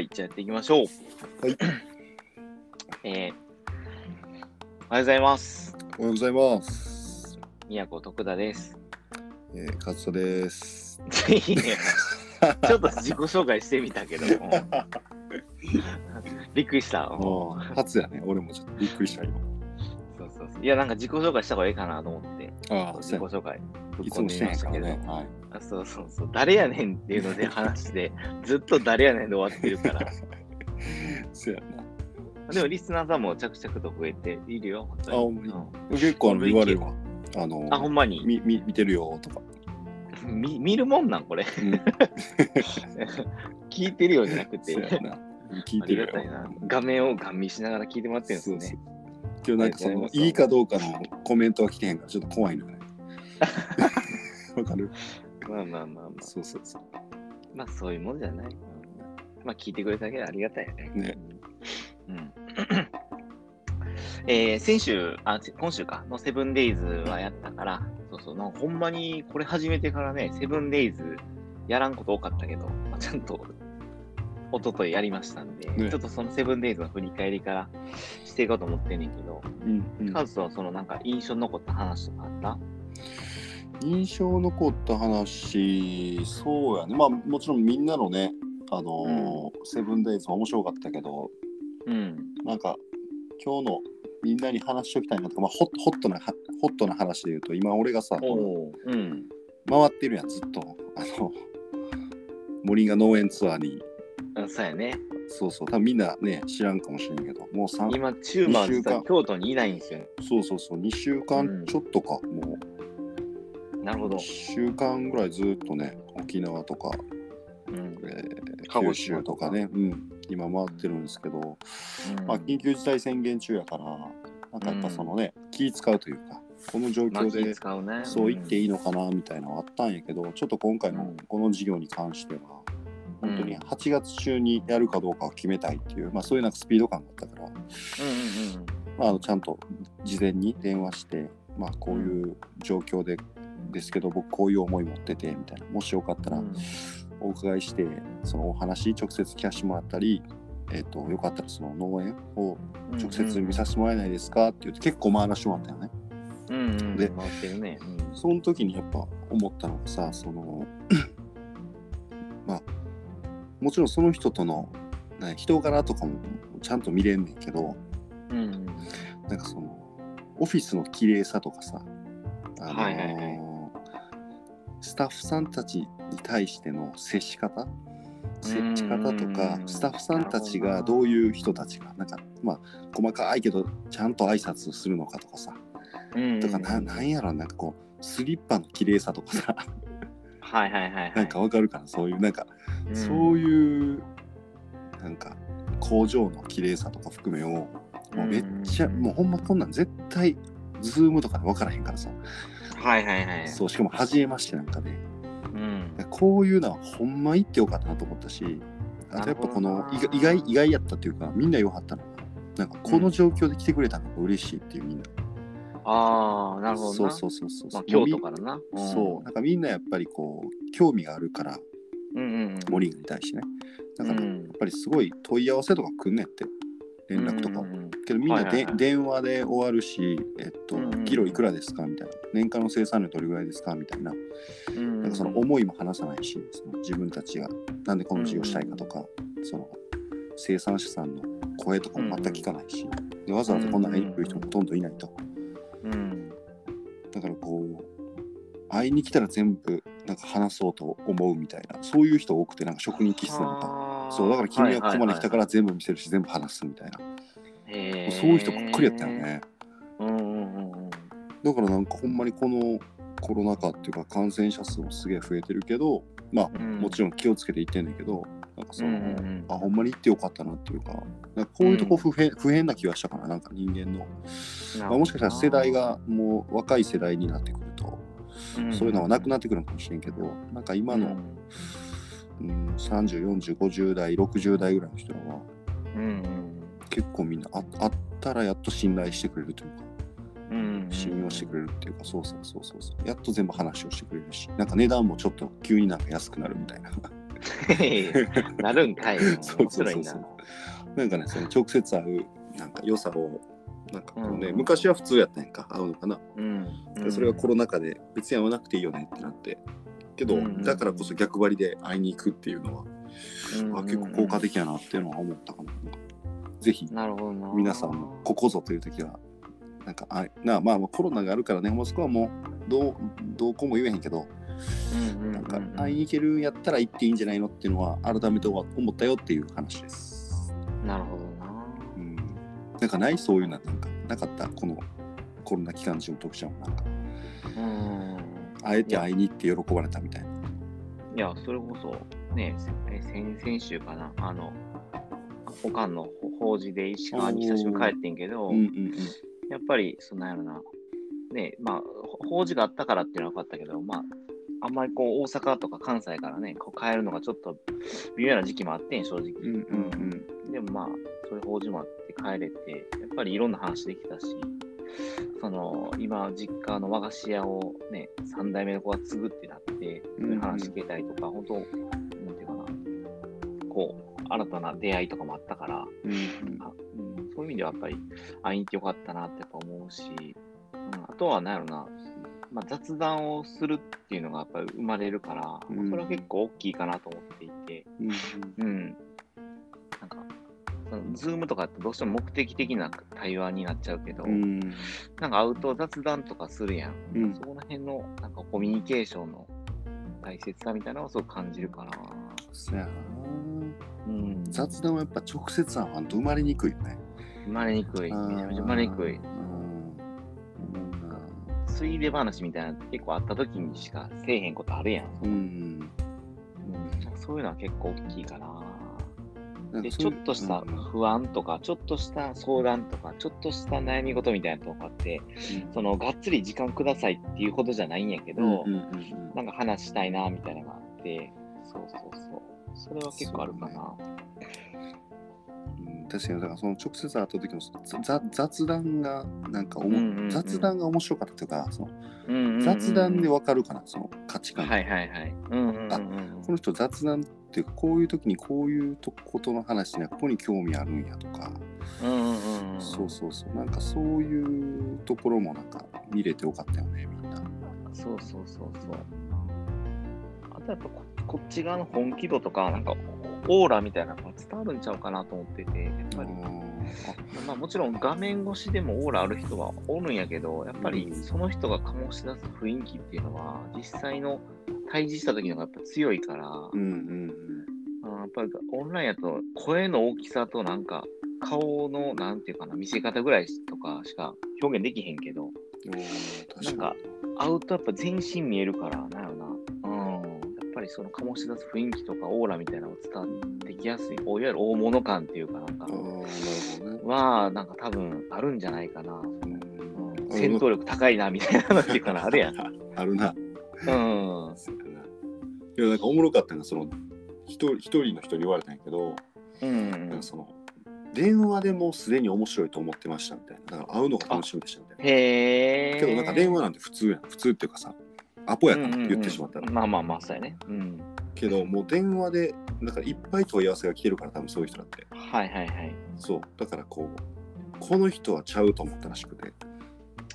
はい、じゃあやっていきましょう。はい。えー、おはようございます。おはようございます。宮古徳田です。えー、勝田です。ちょっと自己紹介してみたけど、う んびっくりした。うんもう初やね。俺もちょっとびっくりした今。そうそうそういや、なんか自己紹介した方がいいかなと思って、ああ、自己紹介。いつもしてへんからね。はい。あそうそうそう、誰やねんっていうので話して、ずっと誰やねんで終わってるから。そうやな。でもリスナーさんも着々と増えているよ、本当にあうん結構あの言われるわ。あの、あ、ほんまに？みみ見てるよとか。見見るもんなん？これ。うん、聞いてるよじゃなくて。聞いあてるよ。画面をガン見しながら聞いてもらってるんですね。そうそう今日なんかそのいいいかどうかのコメントは来てへんからちょっと怖いのよね。わかる？まあまあまあまあ。そうそうそう。まあそういうもんじゃない。まあ聞いてくれただけでありがたいよね。ね。うん。えー先週、あ、せ今週か、のセブンデイズはやったから、そうそう、なんかほんまにこれ始めてからね、セブンデイズやらんこと多かったけど、まあ、ちゃんと一昨日やりましたんで、ねちょっとそのセブンデイズの振り返りからしていこうと思ってんねんけど、うんうんカズとはそのなんか印象に残った話とかあった？印象残った話そうやねまあもちろんみんなのねあのーセブンデイズも面白かったけどうん。なんか今日のみんなに話しときたいなとか、まあ、ホッホットなはホットな話で言うと今俺がさおお。うん。回ってるやんずっとあの森が農園ツアーにあそうやね。そうそう多分みんなね知らんかもしれんけどもう3今、チューバーズ京都にいないんですよね。そうそうそう2週間ちょっとか、もう1なるほど。週間ぐらいずっとね沖縄とかうん。えー九州島とかね、うん、今回ってるんですけど、うんまあ、緊急事態宣言中やから、なんかやっぱそのね、気使うというか、この状況でね。そう言っていいのかなみたいなのはあったんやけど、ちょっと今回のうんこの事業に関しては、うん本当に8月中にやるかどうかを決めたいっていう、まあ、そういうなんかスピード感があったから、うんうんうん。まあ、あのちゃんと事前に電話して、まあ、こういう状況で、ですけど僕こういう思い持っててみたいなもしよかったらうんお伺いしてそのお話直接聞かせてもらったり、えっとよかったらその農園を直接見させてもらえないですか？って言って結構回らしてもらったよね。うんうん。で回ってるね。その時にやっぱ思ったのがさそのまあもちろんその人との、ね、人柄とかもちゃんと見れんねんけどうん。うん。なんかそのオフィスの綺麗さとかさ、あのーはいはいはいスタッフさんたちに対しての接し方？接し方とかうん。スタッフさんたちがどういう人たちがなんかまあ細かいけどちゃんと挨拶するのかとかさ、うん。とかななんやろなんかこうスリッパの綺麗さとかさ。はいはいはいはい。なんかわかるかな？そういうなんか、うん、そういうなんか工場の綺麗さとか含めをもうめっちゃ、うん。もうほんまこんなん絶対ズームとかで分からへんからさ、はいはいはい。そうしかも初めましてなんかでうん。こういうのはほんま行ってよかったなと思ったしあとやっぱこの意外意外意外やったっていうかみんなよかったのがなんかこの状況で来てくれたのが嬉しいっていうみんな、ああ、なるほどな。そうそうそうそうまあ、京都からな。んそうなんかみんなやっぱりこう興味があるからうんうんうん。モリングに対してねだからうんやっぱりすごい問い合わせとか来んねんって連絡とかをうんうんうん。けどみんなで、はいはいはい。電話で終わるし、えっとうんうんキロいくらですかみたいな。年間の生産量どれぐらいですかみたいな。うんなんかその思いも話さないしその自分たちがなんでこの事業したいかとか、その生産者さんの声とかも全く聞かないし、でわざわざこんな会いに来る人もほとんどいないと、うん。だからこう会いに来たら全部なんか話そうと思うみたいなそういう人多くてなんか職人気質なのかそうだから君がここまで来たかはいら全部見せるし全部話すみたいな、はいはいへー。そういう人ばっかりやったよ。ね。うんうんうんうん。だからなんかほんまにこのコロナ禍っていうか感染者数もすげえ増えてるけどまあ、うん。もちろん気をつけていってんねんけどなんかその、うんうんうん。あほんまに行ってよかったなっていうかなんかこういうとこ不変,、不変な気がしたかななんか人間の、まあ、もしかしたら世代がもう若い世代になってくると、そういうのはなくなってくるのかもしれんけどなんか今の、うん、304050代60代ぐらいの人らはうんうん結構みんなあ会ったらやっと信頼してくれるというかうんうん信用してくれるっていうか、そうそうそうそうそうやっと全部話をしてくれるしなんか値段もちょっと急になんか安くなるみたいななるんかい。そうそうそうそう。なんかね、その直接会うなんか良さを、なんかこうね、うん、昔は普通やったんやんか、会うのかな。うん、でそれがコロナ禍で別に会わなくていいよねってなって。けど、だからこそ逆張りで会いに行くっていうのは、あ結構効果的やなっていうのは思ったかな。ぜひ、皆さんもここぞという時は、なんかあなまあ、まあコロナがあるからね、モスクはもうどうどうこうも言えへんけど、なんか会いに行けるんやったら行っていいんじゃないのっていうのは改めて思ったよっていう話です。なるほどな。うん。なんかない？そういうのなんかなかった？このコロナ期間中の特徴もなんか。うん。あえて会いに行って喜ばれたみたいな。いや、それこそね、先先週かな、あの、おかんの法事で石川に久しぶり帰ってんけど、うんうんうん、やっぱりそんなんやろな、ね、まあ、法事があったからっていうのは分かったけど、まあ、あんまりこう大阪とか関西からね、こう帰るのがちょっと微妙な時期もあってん、正直。うんうんうん、でもまあ、そういう法事もあって帰れて、やっぱりいろんな話できたし、その今、実家の和菓子屋をね、3代目の子が継ぐってなって、そういう話聞けたりとか、うんうん、本当、なんていうかな、こう、新たな出会いとかもあったから、うんうん。うん、そういう意味ではやっぱり会いに行ってよかったなってやっぱ思うし、うん、あとは何やろな、まあ、雑談をするっていうのがやっぱり生まれるから、うん、それは結構大きいかなと思っていて、うん、うん、そのズームとかってどうしても目的的な対話になっちゃうけど、うん、なんか会うと雑談とかするやん。うん、そこら辺のなんかコミュニケーションの大切さみたいなのをすごく感じるかな。そうやな、うん。雑談はやっぱ直接会わんと生まれにくいよね。生まれにくい。めちゃめちゃ生まれにくい。ついで話みたいな結構あった時にしかせえへんことあるやん、うん、そういうのは結構大きいかな。で、ちょっとした不安とか、ちょっとした相談とか、ちょっとした悩み事みたいなとこあって、うん、そのがっつり時間くださいっていうほどじゃないんやけど、なんか話したいなみたいなのがあって、そうそうそう。それは結構あるかな。確かにだからその直接会った時の雑談がなんかおも、うんうん、雑談が面白かったというかその、うんうんうん、雑談でわかるかなその価値観。はいはいはい、うんうんうん、あこの人雑談っていうかこういう時にこういうとことの話にはここに興味あるんやとか、うんうんうん、そうそうそう。なんかそういうところもなんか見れてよかったよねみんな。そうそうそうそう。あとやっぱここっち側の本気度とかなんかオーラみたいなのが伝わるんちゃうかなと思ってて、やっぱり、まあ、もちろん画面越しでもオーラある人はおるんやけど、やっぱりその人が醸し出す雰囲気っていうのは、実際の対峙した時の方がやっぱ強いから、うんうんうん、やっぱりオンラインやと声の大きさとなんか顔のなんていうかな、見せ方ぐらいとかしか表現できへんけど、なんか会うとやっぱ全身見えるから、なんやろな、ぱりその醸し出す雰囲気とかオーラみたいなのを伝わってきやすい、いわゆる大物感っていうかなんか、は、なんか多分あるんじゃないかな。うん、戦闘力高いなみたいなのっていうかな、あるやん。あるな。うん。いや、なんかおもろかったのが、その、一人一人の人に言われたんやけど、うん、なんかその、電話でもうすでに面白いと思ってましたみたいな。だから会うのが楽しみでしたみたいな。へえ。けどなんか電話なんて普通やん。普通っていうかさ、アポやから言ってしまったら、うんうんうん、まあまあまあそうやね。うん。けどもう電話でだからいっぱい問い合わせが来てるから多分そういう人だって。はいはいはい。そう。だからこうこの人はちゃうと思ったらしくて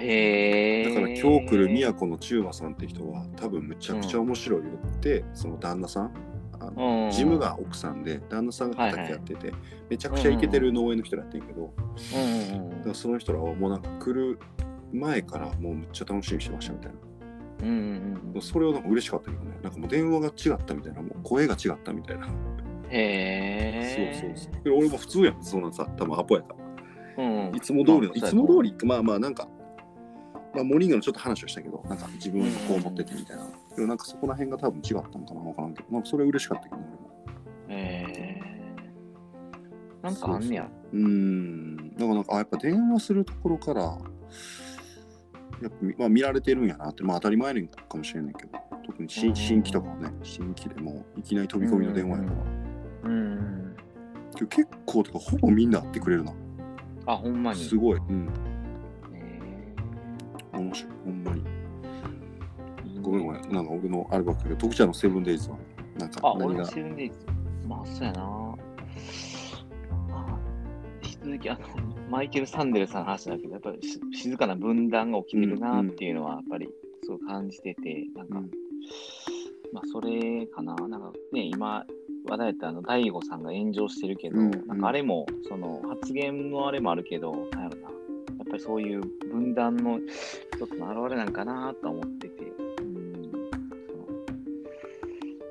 へえだから今日来る宮古の中馬さんって人は多分むちゃくちゃ面白いよって、うん、その旦那さんあの、うん、ジムが奥さんで旦那さんが畑やってて、はいはい、めちゃくちゃイケてる農園の人だってんけど、うん、だからその人らはもうなんか来る前からもうむっちゃ楽しみにしてましたみたいな。うんうんうん、それはなんか嬉しかったけどねなんかもう電話が違ったみたいなもう声が違ったみたいな。へえそうそうそう。俺も普通やんそんなさ多分アポやから、うん、いつも通りの、まあ、いつも通りまあまあなんかまあ、モーニングのちょっと話をしたけど、なんか自分がこう思っててみたいな。でもなんかそこら辺が多分違ったのかなわからんけど、なんかそれ嬉しかったけど、ね、えー、なんかあんねや。うん。だからなんか、あ、やっぱ電話するところから、やっぱ、まあ、見られてるんやなって、まあ、当たり前かもしれないけど、特に新新規とかはね、新規でもいきなり飛び込みの電話やから。うん。結構、とかほぼみんな会ってくれるな。あ、ほんまに。すごい。うん。面白い、ほんまに。ごめんごめん、なんか俺のあればっかり徳ちゃんのセブンデイズはなんかあ、俺のセブンデイズ。まあ、そうやな。まあ、引き続き、あの、マイケル・サンデルさんの話だけど、やっぱりし静かな分断が起きてるなっていうのは、やっぱりすごい感じてて、なんか、うんまあ、それかな。なんかね、今、話題やったあの、大悟さんが炎上してるけど、うんなんかあれも、その、発言のあれもあるけど、なんやろな。ぱりそういう分断の一つの表れなんかなとは思ってて、うん、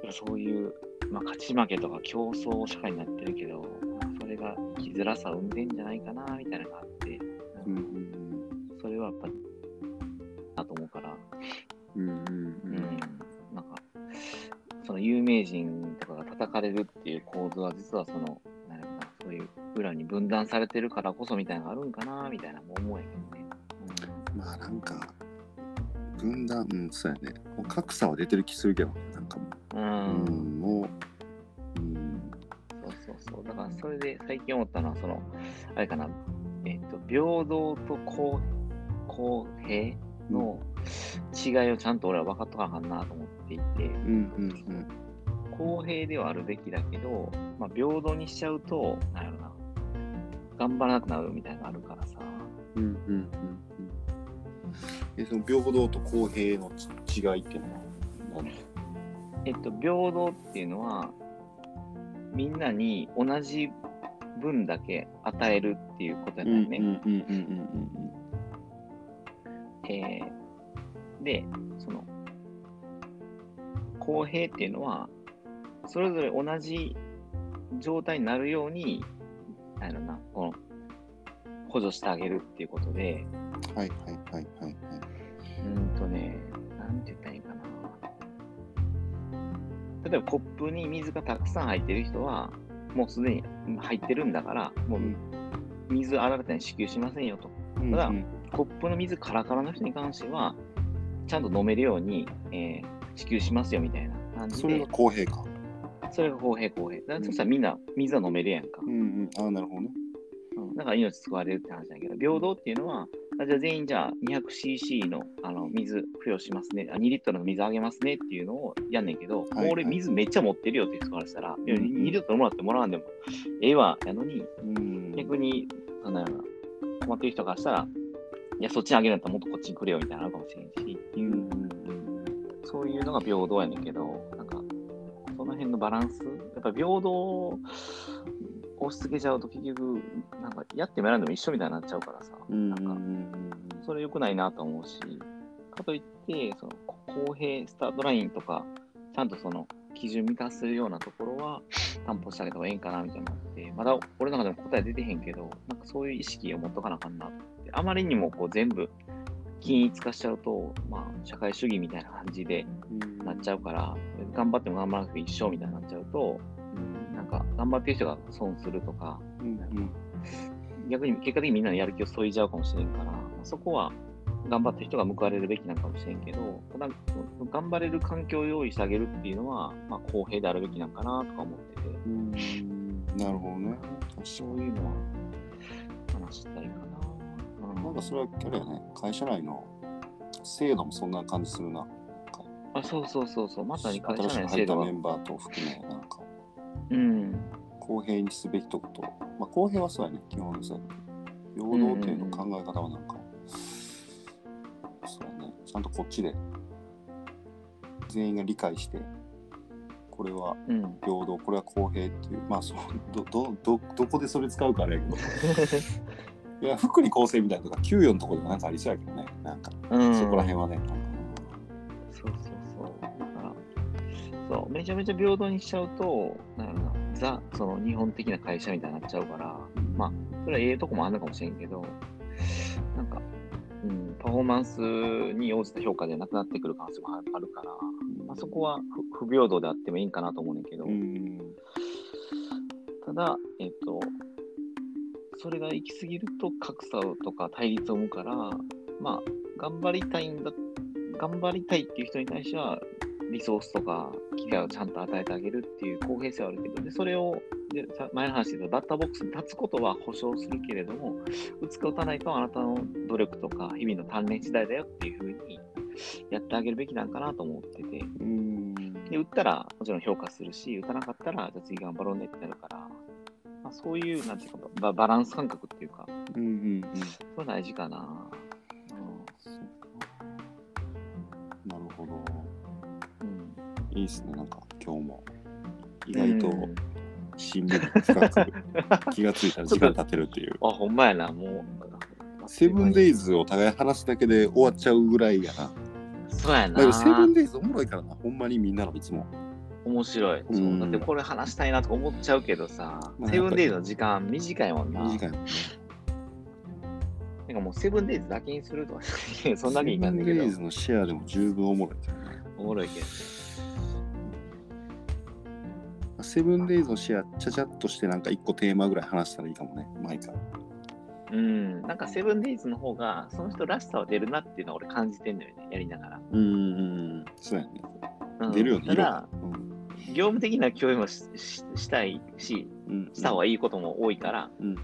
そのそういう、まあ、勝ち負けとか競争社会になってるけど、まあそれが生きづらさを生んでんじゃないかなみたいなのがあって、うんうんそれはやっぱり、だと思うから、うん。うん。なんか、その有名人とかが叩かれるっていう構図は、実はその、そういう裏に分断されてるからこそみたいなのがあるんかなみたいなも思うやけどね。まあなんか分断うんそうやねう格差は出てる気するけどなんかもう。う、んうん、もううんそうそうそう。だからそれで最近思ったのは、その、あれかな、えっ、と、平等と公公平の違いをちゃんと俺は分かっとかなあかんなと思っていて、うんうん公平ではあるべきだけど、まあ、平等にしちゃうと、なんやろな、頑張らなくなるみたいなのがあるからさ。うんうんうんうんえその平等と公平のち違いっていうのは何？えっと、平等っていうのは、みんなに同じ分だけ与えるっていうことうんだよね。うんうんうんうんえーで、その、公平っていうのは、それぞれ同じ状態になるように、なんやろな、補助してあげるっていうことで、うんはいはいはいはいはいうーんとね、なんて言ったらいいかな。例えばコップに水がたくさん入ってる人は、もうすでに入ってるんだから、もう水新たに支給しませんよと。うんただうんコップの水カラカラの人に関しては、ちゃんと飲めるように、えー支給しますよみたいな感じでそれが、公平かそれが公平公平。だからうんそしたらみんな水は飲めるやんか。うんうんああなるほどねうんだから命救われるって話だけど、平等っていうのは、あじゃあ全員じゃあ 200cc のあの水付与しますね。あ、2リットルの水あげますねっていうのをやんねんけど、はいもう俺水めっちゃ持ってるよって人からしたら、うん2リットルもらってもらわんでもええわやのに、うん。逆に、そのような困ってる人からしたら、いや、そっちにあげるんだったらもっとこっちにくれよみたいなのかもしれんし、っていう、そういうのが平等やねんけど、なんか、その辺のバランス、やっぱ平等を押し付けちゃうと結局、なんか、やってもやらんでも一緒みたいになっちゃうからさ、うんなんか、それ良くないなと思うし、かといって、その公平スタートラインとか、ちゃんとその基準満たすようなところは担保してあげた方がいいんかなみたいなのって、まだ俺の中でも答え出てへんけど、なんかそういう意識を持っとかなあかんなって。あまりにもこう全部均一化しちゃうと、まあ、社会主義みたいな感じでなっちゃうから、頑張っても頑張らなくて一緒みたいになっちゃうと、頑張ってる人が損するとか、うんうん。逆に結果的にみんなのやる気を削いじゃうかもしれんから、そこは頑張った人が報われるべきなのかもしれんけど、ただ、頑張れる環境を用意してあげるっていうのは、まあ、公平であるべきなのかなとか思ってて、うん。なるほどね。そういうのは話したいかな。うん。なんかそれはあれやね。会社内の制度もそんな感じするな。あそうそうそうそう、まさに会社内の制度は。入ったメ。ンバーと含め。なうん。公平にすべきとこと、まあ、公平はそうやね。基本そうやね。平等っていうの考え方はなんか、そうやね。ちゃんとこっちで。全員が理解して。これはうん。平等。これは公平っていう。まあそうどどどどこでそれ使うかあれやけど。いや福利厚生みたいなとか給与のところでもなんかありそうやけどね。なんか、うん、そこら辺はねそう、めちゃめちゃ平等にしちゃうと、なんやろな、ザ、その日本的な会社みたいになっちゃうから、まあ、それはええとこもあるのかもしれんけど、なんか、うん、パフォーマンスに応じた評価でなくなってくる可能性もああるから、まあ、そこは不不平等であってもいいんかなと思うねんけど、うん。ただ、えっ、と、それが行き過ぎると格差とか対立を生むから、まあ、頑張りたいんだ、頑張りたいっていう人に対しては、リソースとか機会をちゃんと与えてあげるっていう公平性はあるけど、でそれをでさ前の話で言ったバッターボックスに立つことは保証するけれども、打つか打たないかはあなたの努力とか日々の鍛錬次第だよっていうふうにやってあげるべきなんかなと思ってて、うんで、打ったらもちろん評価するし、打たなかったら、じゃあ次頑張ろうねってなるから、まあ、そういう、なんていうかバ、バランス感覚っていうか、うんうんうん。それ大事かな。ないいっすね、なんか今日も。意外とうんしんみり深く気がついたら時間経ってるっていう。あ、ほんまやな、もう。セブンデイズを互い話すだけで終わっちゃうぐらいやな。そうやだけどセブなン。デイズおもろいからな、ほんまにみんなのいつも。面白い。そううんだってこれ話したいなとか思っちゃうけどさ、まあセブンデイズの時間短いもんな。短いもんね。なんかもうセブンデイズだけにするとか、そんだけいかんねんけどセブンデイ、ズのシェアでも十分おもろいね。おもろいけど。セブンデイズのシェア、ちゃちゃっとしてなんか一個テーマぐらい話したらいいかもね、毎回。うん、なんかセブンデイズの方が、その人らしさは出るなっていうのは俺感じてんのよね、やりながら。うんうん、そうやね。うん。出るよね、色ただが。、うん。業務的な共有もしししたいし、うん。した方がいいことも多いから、うんうん。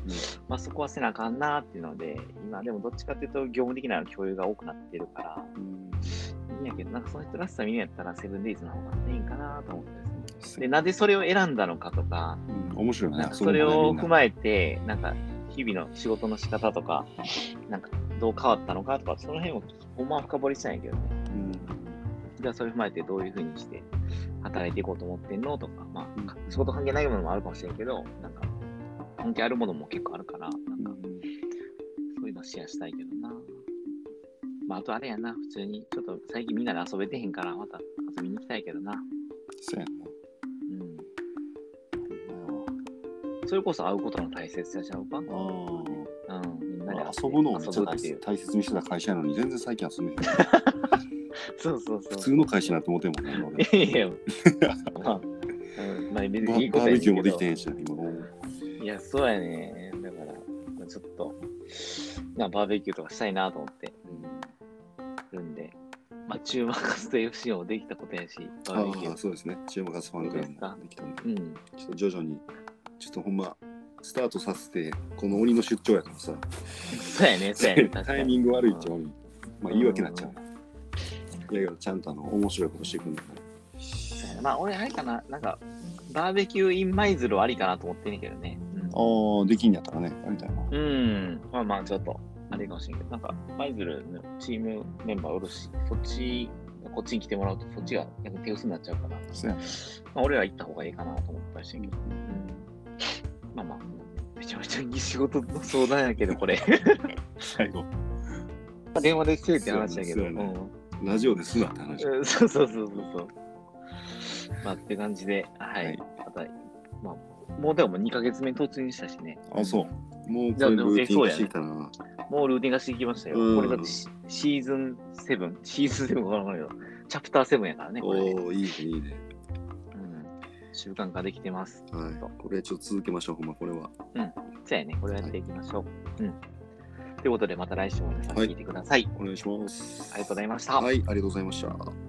まあそこはせなあかんなっていうので、今でもどっちかっていうと業務的な共有が多くなってるから、うんいいんやけど、なんかその人らしさ見るんやったらセブンデイズの方がいいんかなと思ってですそね。で、なぜそれを選んだのかとか、うん面白いねそれを踏えまえて、なんか日々の仕事の仕方とか、なんかどう変わったのかとか、その辺をほんまは深掘りしたいんやけどね。じゃあそれ踏まえてどういうふうにして働いていこうと思ってんのとか、まあ、か仕事関係ないものもあるかもしれんけど、なんか関係あるものも結構あるから、なんかそういうのシェアしたいけどな。まあ、あとあれやな、普通に、ちょっと最近みんなで遊べてへんから、また遊びに行きたいけどな。そうやね。うん。それこそ会うことの大切さちゃうか？うん。あみんなで遊ぶのをめっちゃ。大切にしてた会社やのに全然最近遊べへん。そうそうそう。普通の会社になって思ってんもんね、俺。いやいや、まあ、うん、まあ、別バにいいことバーベキューもやねんけどできてへんしな、今。いや、そうやね。だから、まあちょっと、なバーベキューとかしたいなと思って、中華カスと FC もできたことやし、ああ、ー。そうですね。チームガスファンクラブもできたんで、うん。ちょっと徐々に、ちょっとほんま、スタートさせて、この鬼の出張やからさ、そうやね、そうやね。タイミング悪いっちゃ悪い。まあ、言い訳になっちゃうな。いやいや、ちゃんとあの、面白いことしていくんだから。まあ、俺、あれかな、なんか、バーベキューインマイズルありかなと思ってんねんけどね。ああ、できんやったらね、やりたいな。うん。うん。まあまあ、ちょっと、あれかもしれんけど、なんか、マイズルのチームメンバーおるし、そっち、こっちに来てもらうと、そっちが逆に手薄になっちゃうから。まあ、俺は行った方がいいかなと思ったりしてんけど。うん。まあまあ、めちゃめちゃいい仕事の相談やけど、これ。最後、電話でしてって話やけど。そうやねラジオですなって話。うん。そうそうそうそうそう。まあ、って感じで、はい。はいまた、まあ、もうでも2ヶ月目突入したしね。あ、そう。もうこれルーティン化してきたな。もうルーティン化していきましたよ。うんこれだってシシーズン7、シーズン7わからないけど、チャプター7やからね、これで。おおいいね、いいね。うん。習慣化できてます。はい。これちょっと続けましょう、ほんま、これは。そうやね、これをやっていきましょう。うん。ということで、また来週も皆さん聞いてください。お願いします。ありがとうございました。はい、ありがとうございました。